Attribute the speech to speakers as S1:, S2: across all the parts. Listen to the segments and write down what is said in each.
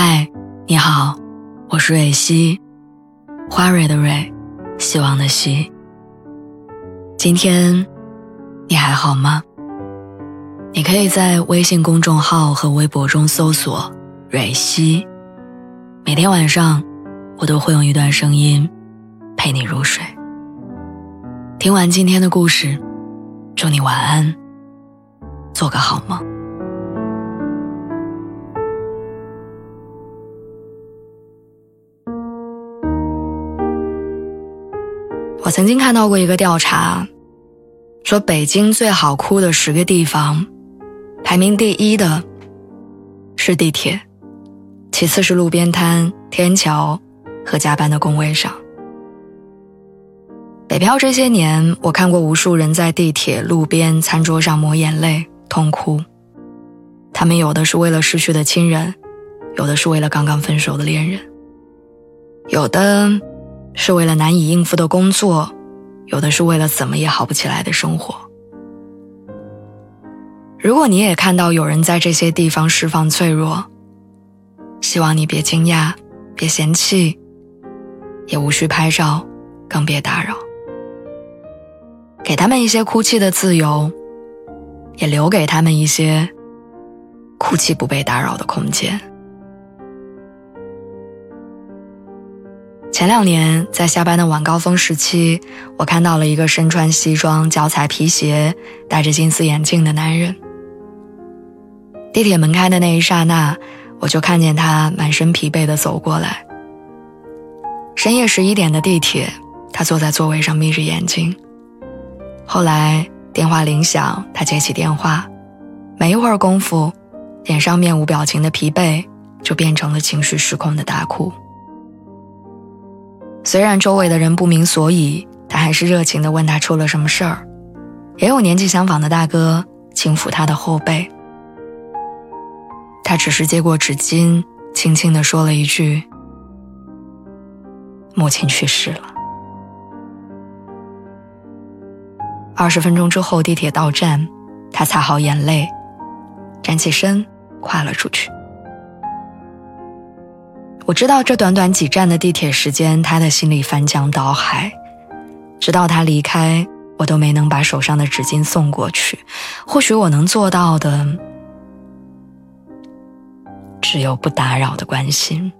S1: 嗨，你好，我是蕊希，花蕊的蕊，希望的希。今天你还好吗？你可以在微信公众号和微博中搜索“蕊希”，每天晚上我都会用一段声音陪你入睡。听完今天的故事，祝你晚安，做个好梦。我曾经看到过一个调查，说北京最好哭的十个地方，排名第一的是地铁，其次是路边摊、天桥和加班的工位上。北漂这些年，我看过无数人在地铁、路边、餐桌上抹眼泪、痛哭，他们有的是为了失去的亲人，有的是为了刚刚分手的恋人，有的。是为了难以应付的工作，有的是为了怎么也好不起来的生活。如果你也看到有人在这些地方释放脆弱，希望你别惊讶，别嫌弃，也无需拍照，更别打扰。给他们一些哭泣的自由，也留给他们一些哭泣不被打扰的空间。前两年在下班的晚高峰时期，我看到了一个身穿西装、脚踩皮鞋、戴着金丝眼镜的男人。地铁门开的那一刹那，我就看见他满身疲惫地走过来。深夜十一点的地铁，他坐在座位上眯着眼睛。后来电话铃响，他接起电话，没一会儿功夫，脸上面无表情的疲惫就变成了情绪失控的大哭。虽然周围的人不明所以，他还是热情地问他出了什么事儿。也有年纪相仿的大哥轻抚他的后背，他只是接过纸巾，轻轻地说了一句：“母亲去世了。”二十分钟之后，地铁到站，他擦好眼泪，站起身，跨了出去。我知道这短短几站的地铁时间，他的心里翻江倒海。直到他离开，我都没能把手上的纸巾送过去。或许我能做到的，只有不打扰的关心。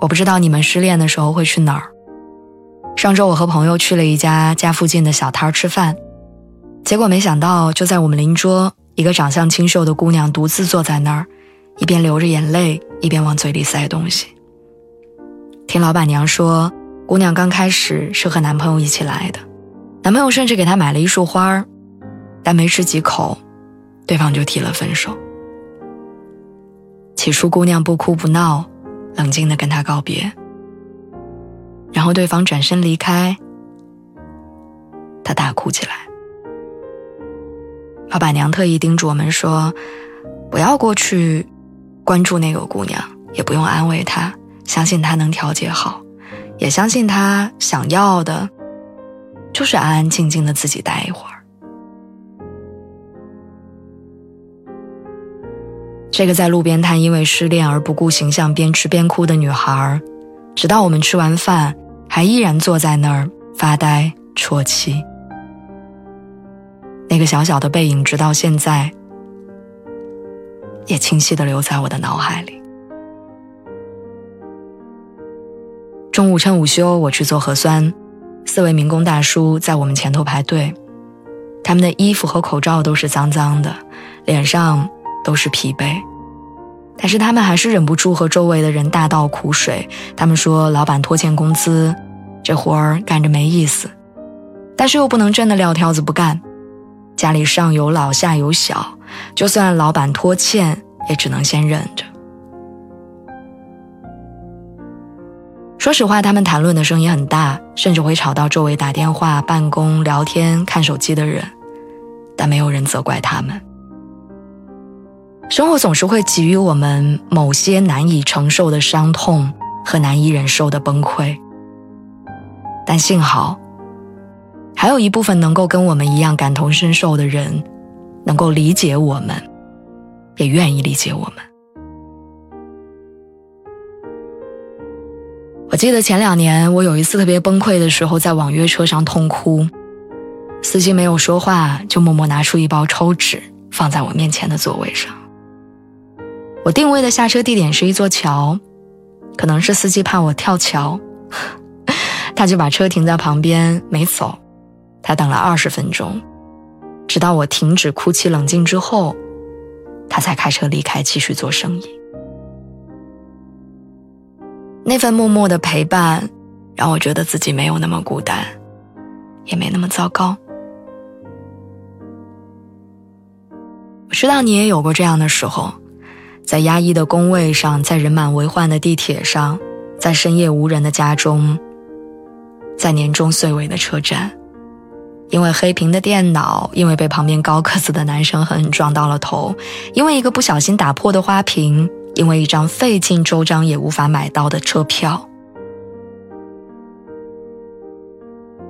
S1: 我不知道你们失恋的时候会去哪儿。上周我和朋友去了一家家附近的小摊吃饭，结果没想到就在我们邻桌。一个长相清秀的姑娘独自坐在那儿，一边流着眼泪，一边往嘴里塞东西。听老板娘说，姑娘刚开始是和男朋友一起来的，男朋友甚至给她买了一束花儿但没吃几口，对方就提了分手。起初姑娘不哭不闹，冷静地跟他告别，然后对方转身离开，她大哭起来。老板娘特意叮嘱我们说：“不要过去关注那个姑娘，也不用安慰她，相信她能调节好，也相信她想要的，就是安安静静的自己待一会儿。”这个在路边摊因为失恋而不顾形象边吃边哭的女孩，直到我们吃完饭，还依然坐在那儿发呆啜泣。那个小小的背影，直到现在也清晰的留在我的脑海里。中午趁午休，我去做核酸，四位民工大叔在我们前头排队，他们的衣服和口罩都是脏脏的，脸上都是疲惫，但是他们还是忍不住和周围的人大倒苦水。他们说，老板拖欠工资，这活儿干着没意思，但是又不能真的撂挑子不干。家里上有老下有小，就算老板拖欠，也只能先忍着。说实话，他们谈论的声音很大，甚至会吵到周围打电话、办公、聊天、看手机的人，但没有人责怪他们。生活总是会给予我们某些难以承受的伤痛和难以忍受的崩溃，但幸好。还有一部分能够跟我们一样感同身受的人，能够理解我们，也愿意理解我们。我记得前两年我有一次特别崩溃的时候，在网约车上痛哭，司机没有说话，就默默拿出一包抽纸放在我面前的座位上。我定位的下车地点是一座桥，可能是司机怕我跳桥，他就把车停在旁边没走。他等了二十分钟，直到我停止哭泣冷静之后，他才开车离开，继续做生意。那份默默的陪伴，让我觉得自己没有那么孤单，也没那么糟糕。我知道你也有过这样的时候。在压抑的工位上，在人满为患的地铁上，在深夜无人的家中，在年终岁尾的车站，因为黑屏的电脑，因为被旁边高个子的男生狠狠撞到了头，因为一个不小心打破的花瓶，因为一张费尽周章也无法买到的车票，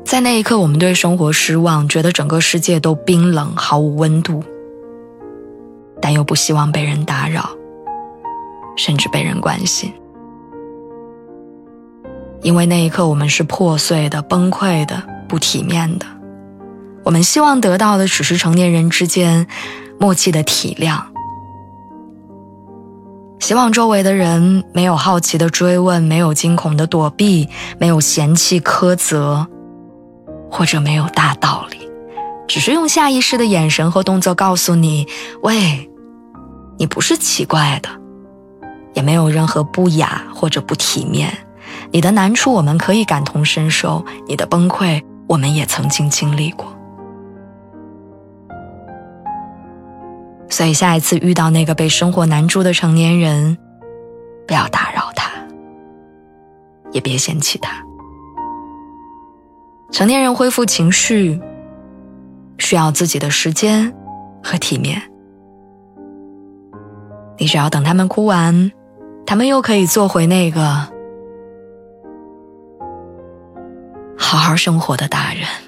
S1: 在那一刻，我们对生活失望，觉得整个世界都冰冷，毫无温度，但又不希望被人打扰。甚至被人关心，因为那一刻我们是破碎的、崩溃的、不体面的。我们希望得到的只是成年人之间默契的体谅，希望周围的人没有好奇的追问，没有惊恐的躲避，没有嫌弃苛责，或者没有大道理，只是用下意识的眼神和动作告诉你：“喂，你不是奇怪的。”也没有任何不雅或者不体面，你的难处我们可以感同身受，你的崩溃我们也曾经经历过。所以下一次遇到那个被生活难住的成年人，不要打扰他，也别嫌弃他。成年人恢复情绪需要自己的时间和体面，你只要等他们哭完。他们又可以做回那个好好生活的大人。